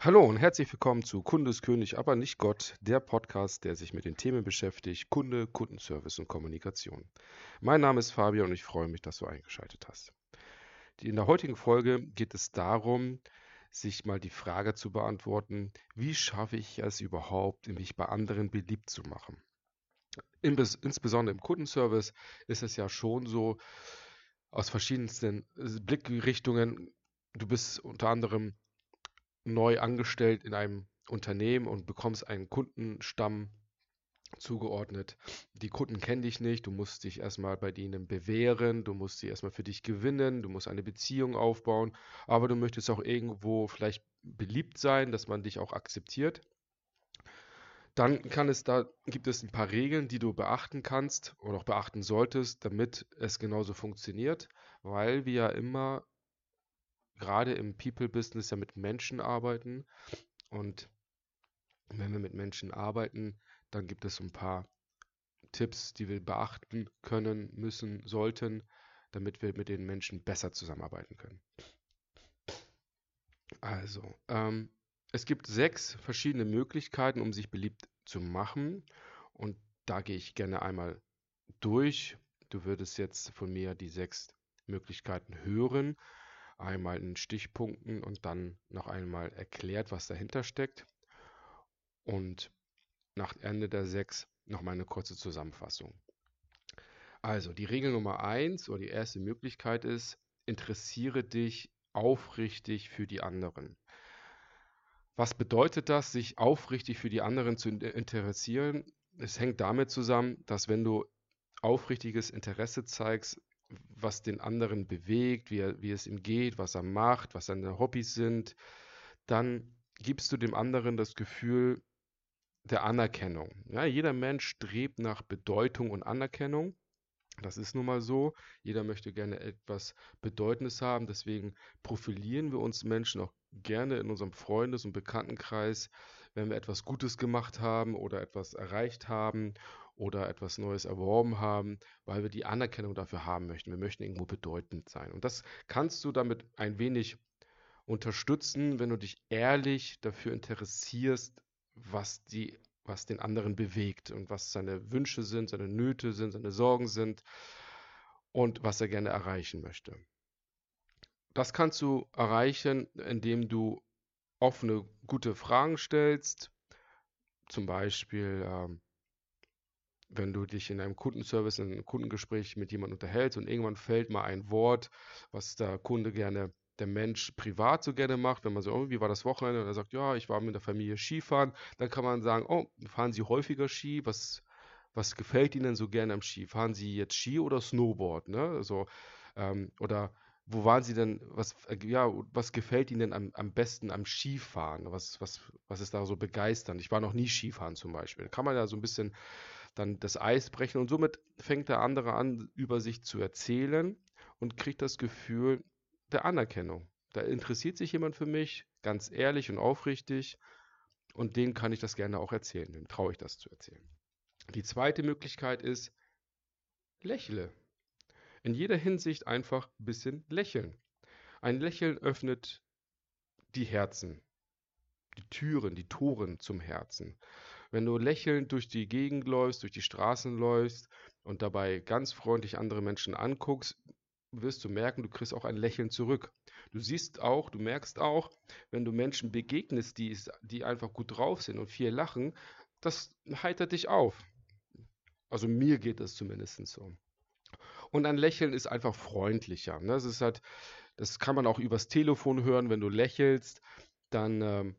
Hallo und herzlich willkommen zu Kundeskönig, aber nicht Gott, der Podcast, der sich mit den Themen beschäftigt, Kunde, Kundenservice und Kommunikation. Mein Name ist Fabian und ich freue mich, dass du eingeschaltet hast. In der heutigen Folge geht es darum, sich mal die Frage zu beantworten, wie schaffe ich es überhaupt, mich bei anderen beliebt zu machen? Insbesondere im Kundenservice ist es ja schon so, aus verschiedensten Blickrichtungen, du bist unter anderem neu angestellt in einem Unternehmen und bekommst einen Kundenstamm zugeordnet. Die Kunden kennen dich nicht, du musst dich erstmal bei denen bewähren, du musst sie erstmal für dich gewinnen, du musst eine Beziehung aufbauen, aber du möchtest auch irgendwo vielleicht beliebt sein, dass man dich auch akzeptiert. Dann kann es da, gibt es ein paar Regeln, die du beachten kannst oder auch beachten solltest, damit es genauso funktioniert, weil wir ja immer gerade im People-Business ja mit Menschen arbeiten. Und wenn wir mit Menschen arbeiten, dann gibt es ein paar Tipps, die wir beachten können, müssen, sollten, damit wir mit den Menschen besser zusammenarbeiten können. Also, ähm, es gibt sechs verschiedene Möglichkeiten, um sich beliebt zu machen. Und da gehe ich gerne einmal durch. Du würdest jetzt von mir die sechs Möglichkeiten hören einmal in Stichpunkten und dann noch einmal erklärt, was dahinter steckt. Und nach Ende der sechs nochmal eine kurze Zusammenfassung. Also die Regel Nummer eins oder die erste Möglichkeit ist, interessiere dich aufrichtig für die anderen. Was bedeutet das, sich aufrichtig für die anderen zu interessieren? Es hängt damit zusammen, dass wenn du aufrichtiges Interesse zeigst, was den anderen bewegt, wie, er, wie es ihm geht, was er macht, was seine Hobbys sind, dann gibst du dem anderen das Gefühl der Anerkennung. Ja, jeder Mensch strebt nach Bedeutung und Anerkennung. Das ist nun mal so. Jeder möchte gerne etwas Bedeutendes haben. Deswegen profilieren wir uns Menschen auch gerne in unserem Freundes- und Bekanntenkreis, wenn wir etwas Gutes gemacht haben oder etwas erreicht haben oder etwas Neues erworben haben, weil wir die Anerkennung dafür haben möchten. Wir möchten irgendwo bedeutend sein. Und das kannst du damit ein wenig unterstützen, wenn du dich ehrlich dafür interessierst, was die was den anderen bewegt und was seine Wünsche sind, seine Nöte sind, seine Sorgen sind und was er gerne erreichen möchte. Das kannst du erreichen, indem du offene, gute Fragen stellst. Zum Beispiel, ähm, wenn du dich in einem Kundenservice, in einem Kundengespräch mit jemandem unterhältst und irgendwann fällt mal ein Wort, was der Kunde gerne, der Mensch privat so gerne macht, wenn man so, oh, war das Wochenende? Und er sagt, ja, ich war mit der Familie Skifahren, dann kann man sagen, oh, fahren Sie häufiger Ski? Was, was gefällt Ihnen so gerne am Ski? Fahren Sie jetzt Ski oder Snowboard? Ne? Also, ähm, oder wo waren Sie denn, was, äh, ja, was gefällt Ihnen am, am besten am Skifahren? Was, was, was ist da so begeisternd? Ich war noch nie Skifahren zum Beispiel. Kann man ja so ein bisschen dann das Eis brechen und somit fängt der andere an, über sich zu erzählen und kriegt das Gefühl der Anerkennung. Da interessiert sich jemand für mich, ganz ehrlich und aufrichtig und dem kann ich das gerne auch erzählen, dem traue ich das zu erzählen. Die zweite Möglichkeit ist, lächle. In jeder Hinsicht einfach ein bisschen lächeln. Ein Lächeln öffnet die Herzen, die Türen, die Toren zum Herzen. Wenn du lächelnd durch die Gegend läufst, durch die Straßen läufst und dabei ganz freundlich andere Menschen anguckst, wirst du merken, du kriegst auch ein Lächeln zurück. Du siehst auch, du merkst auch, wenn du Menschen begegnest, die, die einfach gut drauf sind und viel lachen, das heitert dich auf. Also mir geht das zumindest so. Und ein Lächeln ist einfach freundlicher. Ne? Das ist halt, das kann man auch übers Telefon hören, wenn du lächelst, dann ähm,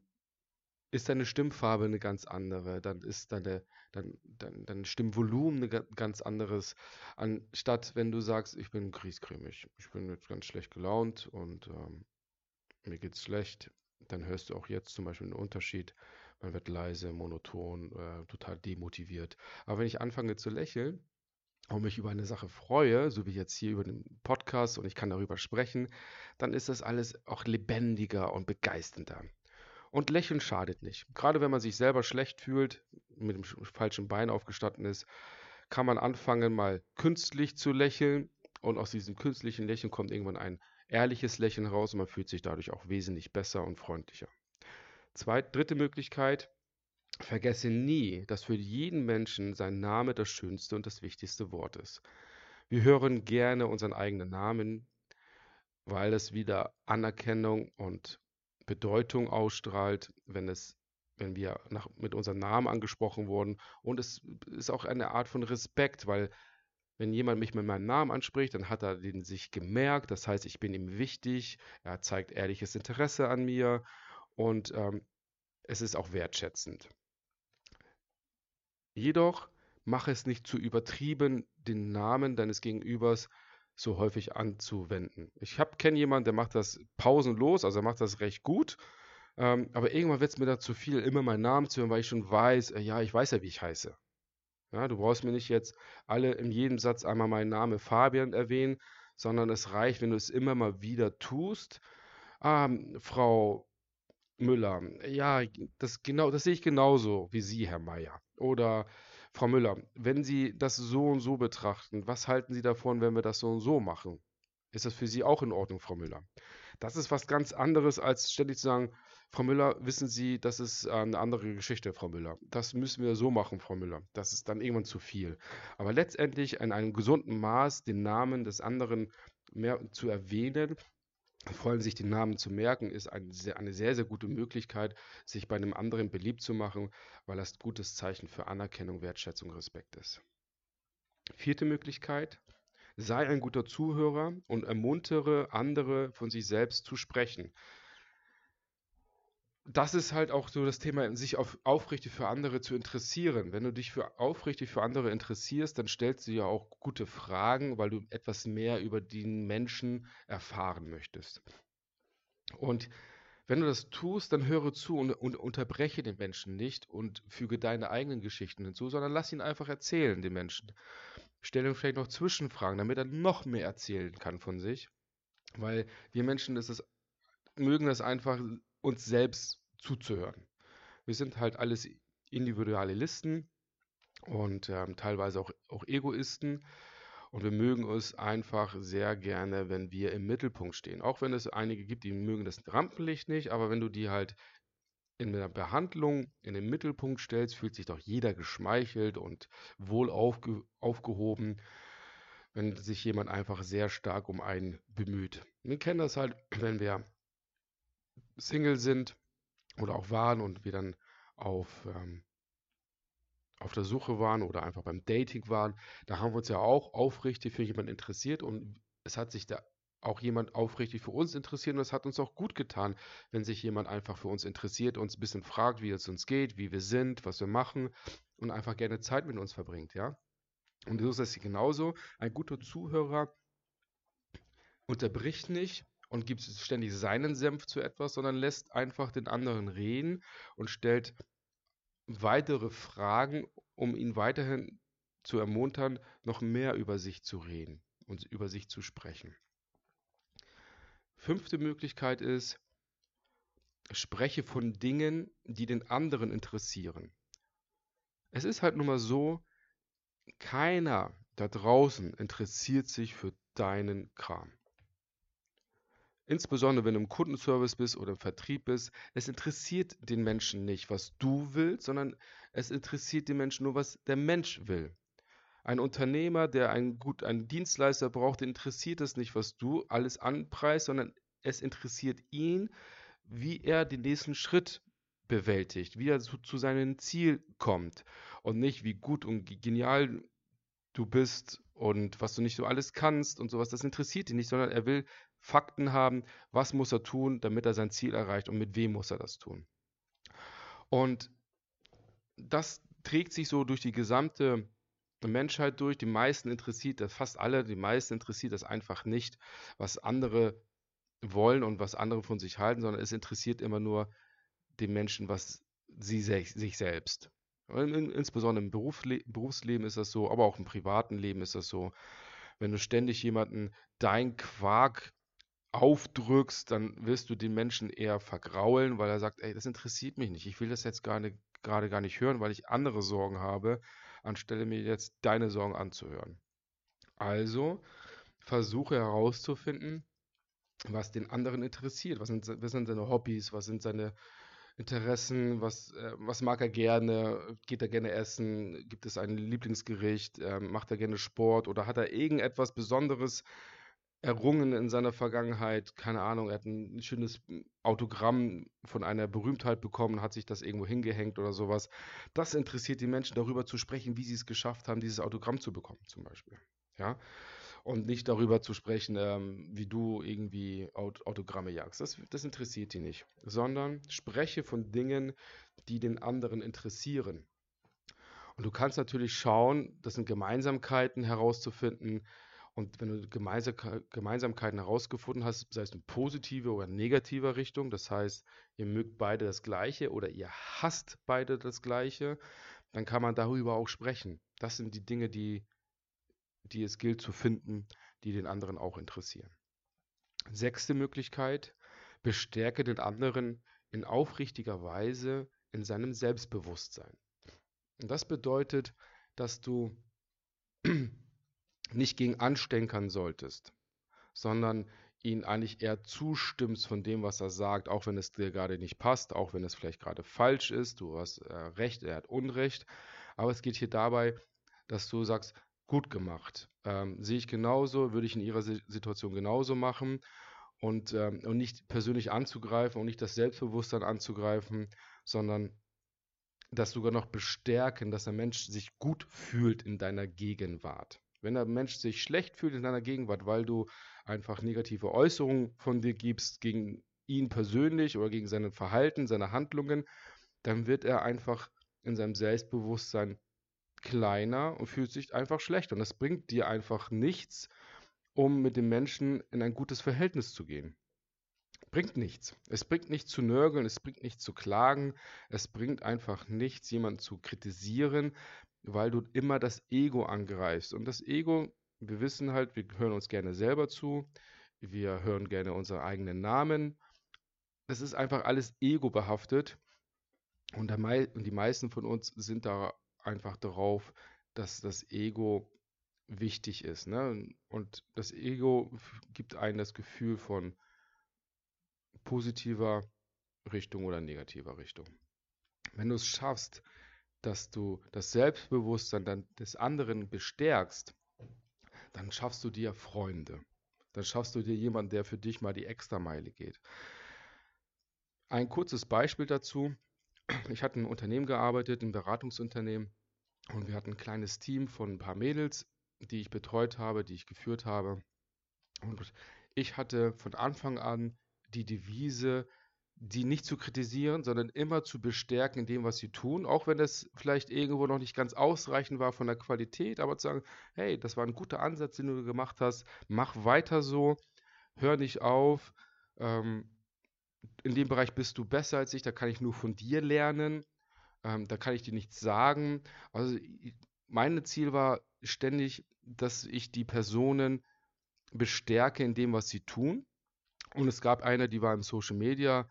ist deine Stimmfarbe eine ganz andere, dann ist deine, dein, dein, dein Stimmvolumen ein ganz anderes, anstatt wenn du sagst, ich bin griesgrämig, ich bin jetzt ganz schlecht gelaunt und ähm, mir geht's schlecht, dann hörst du auch jetzt zum Beispiel einen Unterschied. Man wird leise, monoton, äh, total demotiviert. Aber wenn ich anfange zu lächeln und mich über eine Sache freue, so wie jetzt hier über den Podcast und ich kann darüber sprechen, dann ist das alles auch lebendiger und begeisternder. Und Lächeln schadet nicht. Gerade wenn man sich selber schlecht fühlt, mit dem falschen Bein aufgestanden ist, kann man anfangen, mal künstlich zu lächeln. Und aus diesem künstlichen Lächeln kommt irgendwann ein ehrliches Lächeln raus und man fühlt sich dadurch auch wesentlich besser und freundlicher. Zweit, dritte Möglichkeit, vergesse nie, dass für jeden Menschen sein Name das schönste und das wichtigste Wort ist. Wir hören gerne unseren eigenen Namen, weil es wieder Anerkennung und Bedeutung ausstrahlt, wenn es wenn wir nach, mit unserem Namen angesprochen wurden. Und es ist auch eine Art von Respekt, weil wenn jemand mich mit meinem Namen anspricht, dann hat er den sich gemerkt. Das heißt, ich bin ihm wichtig. Er zeigt ehrliches Interesse an mir und ähm, es ist auch wertschätzend. Jedoch mache es nicht zu übertrieben, den Namen deines Gegenübers so häufig anzuwenden. Ich kenne jemanden, der macht das pausenlos, also er macht das recht gut. Ähm, aber irgendwann wird es mir da zu viel, immer meinen Namen zu hören, weil ich schon weiß, äh, ja, ich weiß ja, wie ich heiße. Ja, du brauchst mir nicht jetzt alle in jedem Satz einmal meinen Namen Fabian erwähnen, sondern es reicht, wenn du es immer mal wieder tust. Ah, Frau Müller, ja, das genau, das sehe ich genauso wie Sie, Herr Meier. Oder Frau Müller, wenn Sie das so und so betrachten, was halten Sie davon, wenn wir das so und so machen? Ist das für Sie auch in Ordnung, Frau Müller? Das ist was ganz anderes, als ständig zu sagen, Frau Müller, wissen Sie, das ist äh, eine andere Geschichte, Frau Müller. Das müssen wir so machen, Frau Müller. Das ist dann irgendwann zu viel. Aber letztendlich in einem gesunden Maß den Namen des anderen mehr zu erwähnen, allem sich den Namen zu merken, ist eine sehr, eine sehr, sehr gute Möglichkeit, sich bei einem anderen beliebt zu machen, weil das ein gutes Zeichen für Anerkennung, Wertschätzung, Respekt ist. Vierte Möglichkeit, sei ein guter Zuhörer und ermuntere andere von sich selbst zu sprechen das ist halt auch so das Thema, sich auf, aufrichtig für andere zu interessieren. Wenn du dich für aufrichtig für andere interessierst, dann stellst du ja auch gute Fragen, weil du etwas mehr über den Menschen erfahren möchtest. Und wenn du das tust, dann höre zu und, und unterbreche den Menschen nicht und füge deine eigenen Geschichten hinzu, sondern lass ihn einfach erzählen, den Menschen. Stell ihm vielleicht noch Zwischenfragen, damit er noch mehr erzählen kann von sich. Weil wir Menschen ist es, mögen das einfach uns selbst zuzuhören. Wir sind halt alles Individualisten und ähm, teilweise auch, auch Egoisten. Und wir mögen es einfach sehr gerne, wenn wir im Mittelpunkt stehen. Auch wenn es einige gibt, die mögen das Rampenlicht nicht, aber wenn du die halt in der Behandlung in den Mittelpunkt stellst, fühlt sich doch jeder geschmeichelt und wohl aufge aufgehoben, wenn sich jemand einfach sehr stark um einen bemüht. Wir kennen das halt, wenn wir Single sind oder auch waren und wir dann auf, ähm, auf der Suche waren oder einfach beim Dating waren, da haben wir uns ja auch aufrichtig für jemanden interessiert und es hat sich da auch jemand aufrichtig für uns interessiert und es hat uns auch gut getan, wenn sich jemand einfach für uns interessiert, uns ein bisschen fragt, wie es uns geht, wie wir sind, was wir machen und einfach gerne Zeit mit uns verbringt, ja. Und so ist es genauso. Ein guter Zuhörer unterbricht nicht, und gibt ständig seinen Senf zu etwas, sondern lässt einfach den anderen reden und stellt weitere Fragen, um ihn weiterhin zu ermuntern, noch mehr über sich zu reden und über sich zu sprechen. Fünfte Möglichkeit ist, spreche von Dingen, die den anderen interessieren. Es ist halt nun mal so, keiner da draußen interessiert sich für deinen Kram. Insbesondere wenn du im Kundenservice bist oder im Vertrieb bist, es interessiert den Menschen nicht, was du willst, sondern es interessiert den Menschen nur, was der Mensch will. Ein Unternehmer, der einen, gut, einen Dienstleister braucht, interessiert es nicht, was du alles anpreist, sondern es interessiert ihn, wie er den nächsten Schritt bewältigt, wie er zu, zu seinem Ziel kommt und nicht, wie gut und genial du bist und was du nicht so alles kannst und sowas. Das interessiert ihn nicht, sondern er will Fakten haben, was muss er tun, damit er sein Ziel erreicht und mit wem muss er das tun. Und das trägt sich so durch die gesamte Menschheit durch. Die meisten interessiert das, fast alle, die meisten interessiert das einfach nicht, was andere wollen und was andere von sich halten, sondern es interessiert immer nur den Menschen, was sie sich selbst. Insbesondere im Berufsleben ist das so, aber auch im privaten Leben ist das so. Wenn du ständig jemanden dein Quark aufdrückst, dann wirst du den Menschen eher vergraulen, weil er sagt, ey, das interessiert mich nicht. Ich will das jetzt gerade gar nicht hören, weil ich andere Sorgen habe, anstelle mir jetzt deine Sorgen anzuhören. Also versuche herauszufinden, was den anderen interessiert. Was sind, was sind seine Hobbys, was sind seine Interessen, was, äh, was mag er gerne, geht er gerne essen, gibt es ein Lieblingsgericht, äh, macht er gerne Sport oder hat er irgendetwas Besonderes errungen in seiner Vergangenheit? Keine Ahnung, er hat ein schönes Autogramm von einer Berühmtheit bekommen, hat sich das irgendwo hingehängt oder sowas. Das interessiert die Menschen, darüber zu sprechen, wie sie es geschafft haben, dieses Autogramm zu bekommen, zum Beispiel. Ja und nicht darüber zu sprechen, ähm, wie du irgendwie Aut Autogramme jagst. Das, das interessiert die nicht, sondern spreche von Dingen, die den anderen interessieren. Und du kannst natürlich schauen, das sind Gemeinsamkeiten herauszufinden. Und wenn du Gemeinsamkeiten herausgefunden hast, sei es in positive oder negativer Richtung, das heißt, ihr mögt beide das Gleiche oder ihr hasst beide das Gleiche, dann kann man darüber auch sprechen. Das sind die Dinge, die die es gilt zu finden, die den anderen auch interessieren. Sechste Möglichkeit, bestärke den anderen in aufrichtiger Weise in seinem Selbstbewusstsein. Und das bedeutet, dass du nicht gegen anstänkern solltest, sondern ihn eigentlich eher zustimmst von dem, was er sagt, auch wenn es dir gerade nicht passt, auch wenn es vielleicht gerade falsch ist, du hast äh, Recht, er hat Unrecht. Aber es geht hier dabei, dass du sagst, gut gemacht. Ähm, sehe ich genauso, würde ich in Ihrer Situation genauso machen und, ähm, und nicht persönlich anzugreifen und nicht das Selbstbewusstsein anzugreifen, sondern das sogar noch bestärken, dass der Mensch sich gut fühlt in deiner Gegenwart. Wenn der Mensch sich schlecht fühlt in deiner Gegenwart, weil du einfach negative Äußerungen von dir gibst gegen ihn persönlich oder gegen sein Verhalten, seine Handlungen, dann wird er einfach in seinem Selbstbewusstsein kleiner und fühlt sich einfach schlecht. Und das bringt dir einfach nichts, um mit dem Menschen in ein gutes Verhältnis zu gehen. Bringt nichts. Es bringt nichts zu nörgeln, es bringt nichts zu klagen, es bringt einfach nichts, jemanden zu kritisieren, weil du immer das Ego angreifst. Und das Ego, wir wissen halt, wir hören uns gerne selber zu, wir hören gerne unsere eigenen Namen. Es ist einfach alles ego behaftet. Und, die meisten von uns sind da einfach darauf, dass das Ego wichtig ist. Ne? Und das Ego gibt einem das Gefühl von positiver Richtung oder negativer Richtung. Wenn du es schaffst, dass du das Selbstbewusstsein dann des anderen bestärkst, dann schaffst du dir Freunde. Dann schaffst du dir jemanden, der für dich mal die Extrameile geht. Ein kurzes Beispiel dazu. Ich hatte in einem Unternehmen gearbeitet, ein Beratungsunternehmen, und wir hatten ein kleines Team von ein paar Mädels, die ich betreut habe, die ich geführt habe. Und ich hatte von Anfang an die Devise, die nicht zu kritisieren, sondern immer zu bestärken in dem, was sie tun, auch wenn das vielleicht irgendwo noch nicht ganz ausreichend war von der Qualität, aber zu sagen, hey, das war ein guter Ansatz, den du gemacht hast, mach weiter so, hör nicht auf, ähm, in dem Bereich bist du besser als ich, da kann ich nur von dir lernen ähm, da kann ich dir nichts sagen. Also mein Ziel war ständig, dass ich die Personen bestärke in dem, was sie tun. Und es gab eine, die war im Social Media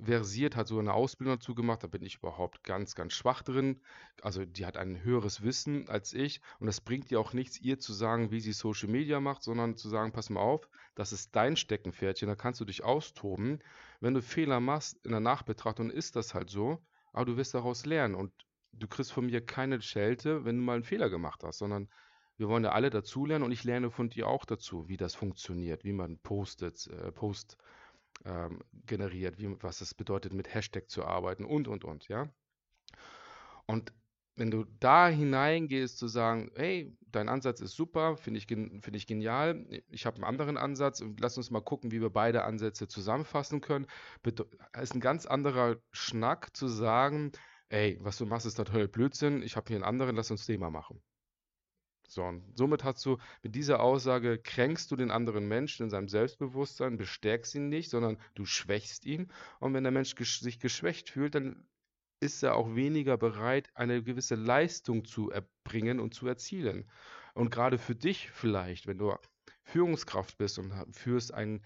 versiert, hat so eine Ausbildung dazu gemacht. Da bin ich überhaupt ganz, ganz schwach drin. Also die hat ein höheres Wissen als ich. Und das bringt dir auch nichts, ihr zu sagen, wie sie Social Media macht, sondern zu sagen, pass mal auf, das ist dein Steckenpferdchen, da kannst du dich austoben. Wenn du Fehler machst in der Nachbetrachtung, ist das halt so aber du wirst daraus lernen und du kriegst von mir keine Schelte, wenn du mal einen Fehler gemacht hast, sondern wir wollen ja alle dazulernen und ich lerne von dir auch dazu, wie das funktioniert, wie man Postet, äh, Post ähm, generiert, wie, was es bedeutet, mit Hashtag zu arbeiten und, und, und, ja. Und wenn du da hineingehst, zu sagen, hey, dein Ansatz ist super, finde ich, find ich genial, ich habe einen anderen Ansatz und lass uns mal gucken, wie wir beide Ansätze zusammenfassen können, ist ein ganz anderer Schnack zu sagen, ey, was du machst, ist total Blödsinn, ich habe hier einen anderen, lass uns Thema machen. So, und somit hast du mit dieser Aussage kränkst du den anderen Menschen in seinem Selbstbewusstsein, bestärkst ihn nicht, sondern du schwächst ihn. Und wenn der Mensch sich geschwächt fühlt, dann ist er auch weniger bereit, eine gewisse Leistung zu erbringen und zu erzielen. Und gerade für dich vielleicht, wenn du Führungskraft bist und führst ein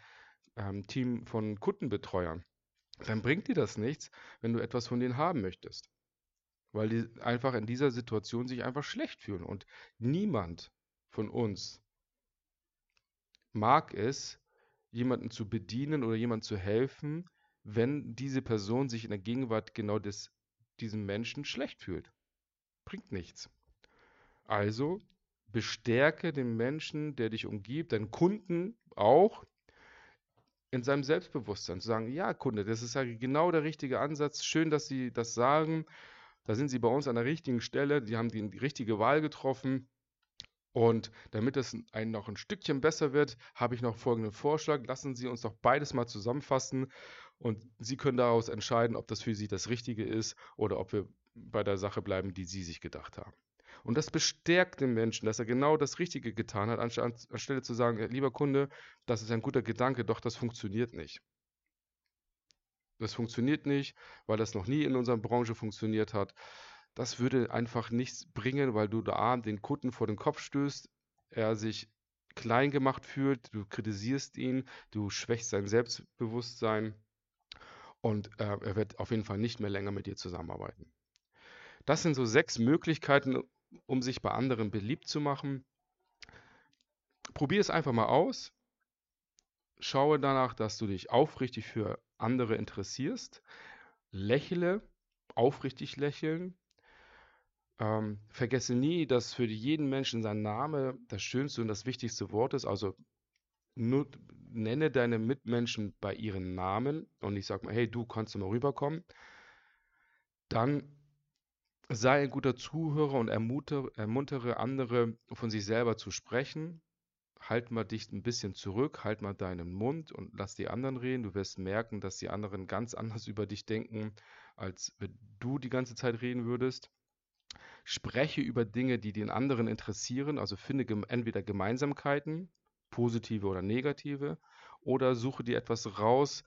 ähm, Team von Kundenbetreuern, dann bringt dir das nichts, wenn du etwas von denen haben möchtest. Weil die einfach in dieser Situation sich einfach schlecht fühlen. Und niemand von uns mag es, jemanden zu bedienen oder jemandem zu helfen, wenn diese Person sich in der Gegenwart genau des, diesem Menschen schlecht fühlt. Bringt nichts. Also bestärke den Menschen, der dich umgibt, deinen Kunden auch in seinem Selbstbewusstsein. Zu sagen, ja, Kunde, das ist ja genau der richtige Ansatz. Schön, dass Sie das sagen. Da sind Sie bei uns an der richtigen Stelle. Die haben die, die richtige Wahl getroffen. Und damit es ein, noch ein Stückchen besser wird, habe ich noch folgenden Vorschlag. Lassen Sie uns doch beides mal zusammenfassen und Sie können daraus entscheiden, ob das für Sie das Richtige ist oder ob wir bei der Sache bleiben, die Sie sich gedacht haben. Und das bestärkt den Menschen, dass er genau das Richtige getan hat, anstelle zu sagen, lieber Kunde, das ist ein guter Gedanke, doch das funktioniert nicht. Das funktioniert nicht, weil das noch nie in unserer Branche funktioniert hat. Das würde einfach nichts bringen, weil du da den Kunden vor den Kopf stößt, er sich klein gemacht fühlt, du kritisierst ihn, du schwächst sein Selbstbewusstsein und äh, er wird auf jeden Fall nicht mehr länger mit dir zusammenarbeiten. Das sind so sechs Möglichkeiten, um sich bei anderen beliebt zu machen. Probier es einfach mal aus. Schaue danach, dass du dich aufrichtig für andere interessierst. Lächle, aufrichtig lächeln. Ähm, vergesse nie, dass für jeden Menschen sein Name das schönste und das wichtigste Wort ist. Also nur, nenne deine Mitmenschen bei ihren Namen und ich sage mal, hey, du kannst du mal rüberkommen. Dann Sei ein guter Zuhörer und ermuntere andere, von sich selber zu sprechen. Halt mal dich ein bisschen zurück, halt mal deinen Mund und lass die anderen reden. Du wirst merken, dass die anderen ganz anders über dich denken, als wenn du die ganze Zeit reden würdest. Spreche über Dinge, die den anderen interessieren, also finde entweder Gemeinsamkeiten, positive oder negative, oder suche dir etwas raus,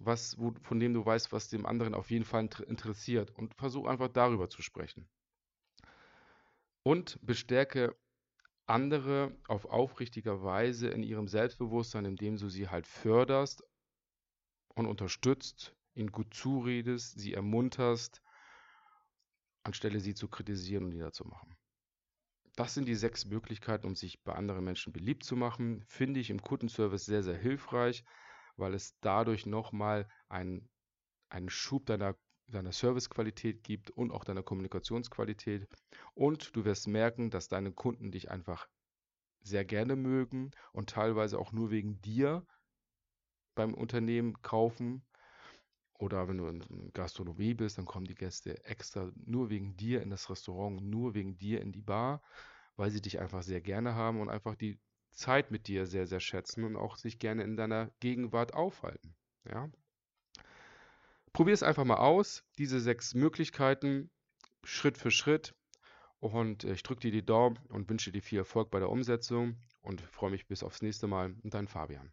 was, wo, von dem du weißt, was dem anderen auf jeden Fall interessiert und versuch einfach darüber zu sprechen. Und bestärke andere auf aufrichtiger Weise in ihrem Selbstbewusstsein, indem du sie halt förderst und unterstützt, ihnen gut zuredest, sie ermunterst, anstelle sie zu kritisieren und niederzumachen. Das sind die sechs Möglichkeiten, um sich bei anderen Menschen beliebt zu machen. Finde ich im Kundenservice sehr, sehr hilfreich weil es dadurch nochmal einen, einen Schub deiner, deiner Servicequalität gibt und auch deiner Kommunikationsqualität. Und du wirst merken, dass deine Kunden dich einfach sehr gerne mögen und teilweise auch nur wegen dir beim Unternehmen kaufen. Oder wenn du in Gastronomie bist, dann kommen die Gäste extra nur wegen dir in das Restaurant, nur wegen dir in die Bar, weil sie dich einfach sehr gerne haben und einfach die Zeit mit dir sehr, sehr schätzen und auch sich gerne in deiner Gegenwart aufhalten. Ja? Probier es einfach mal aus, diese sechs Möglichkeiten, Schritt für Schritt. Und ich drücke dir die Daumen und wünsche dir viel Erfolg bei der Umsetzung und freue mich bis aufs nächste Mal. Und dein Fabian.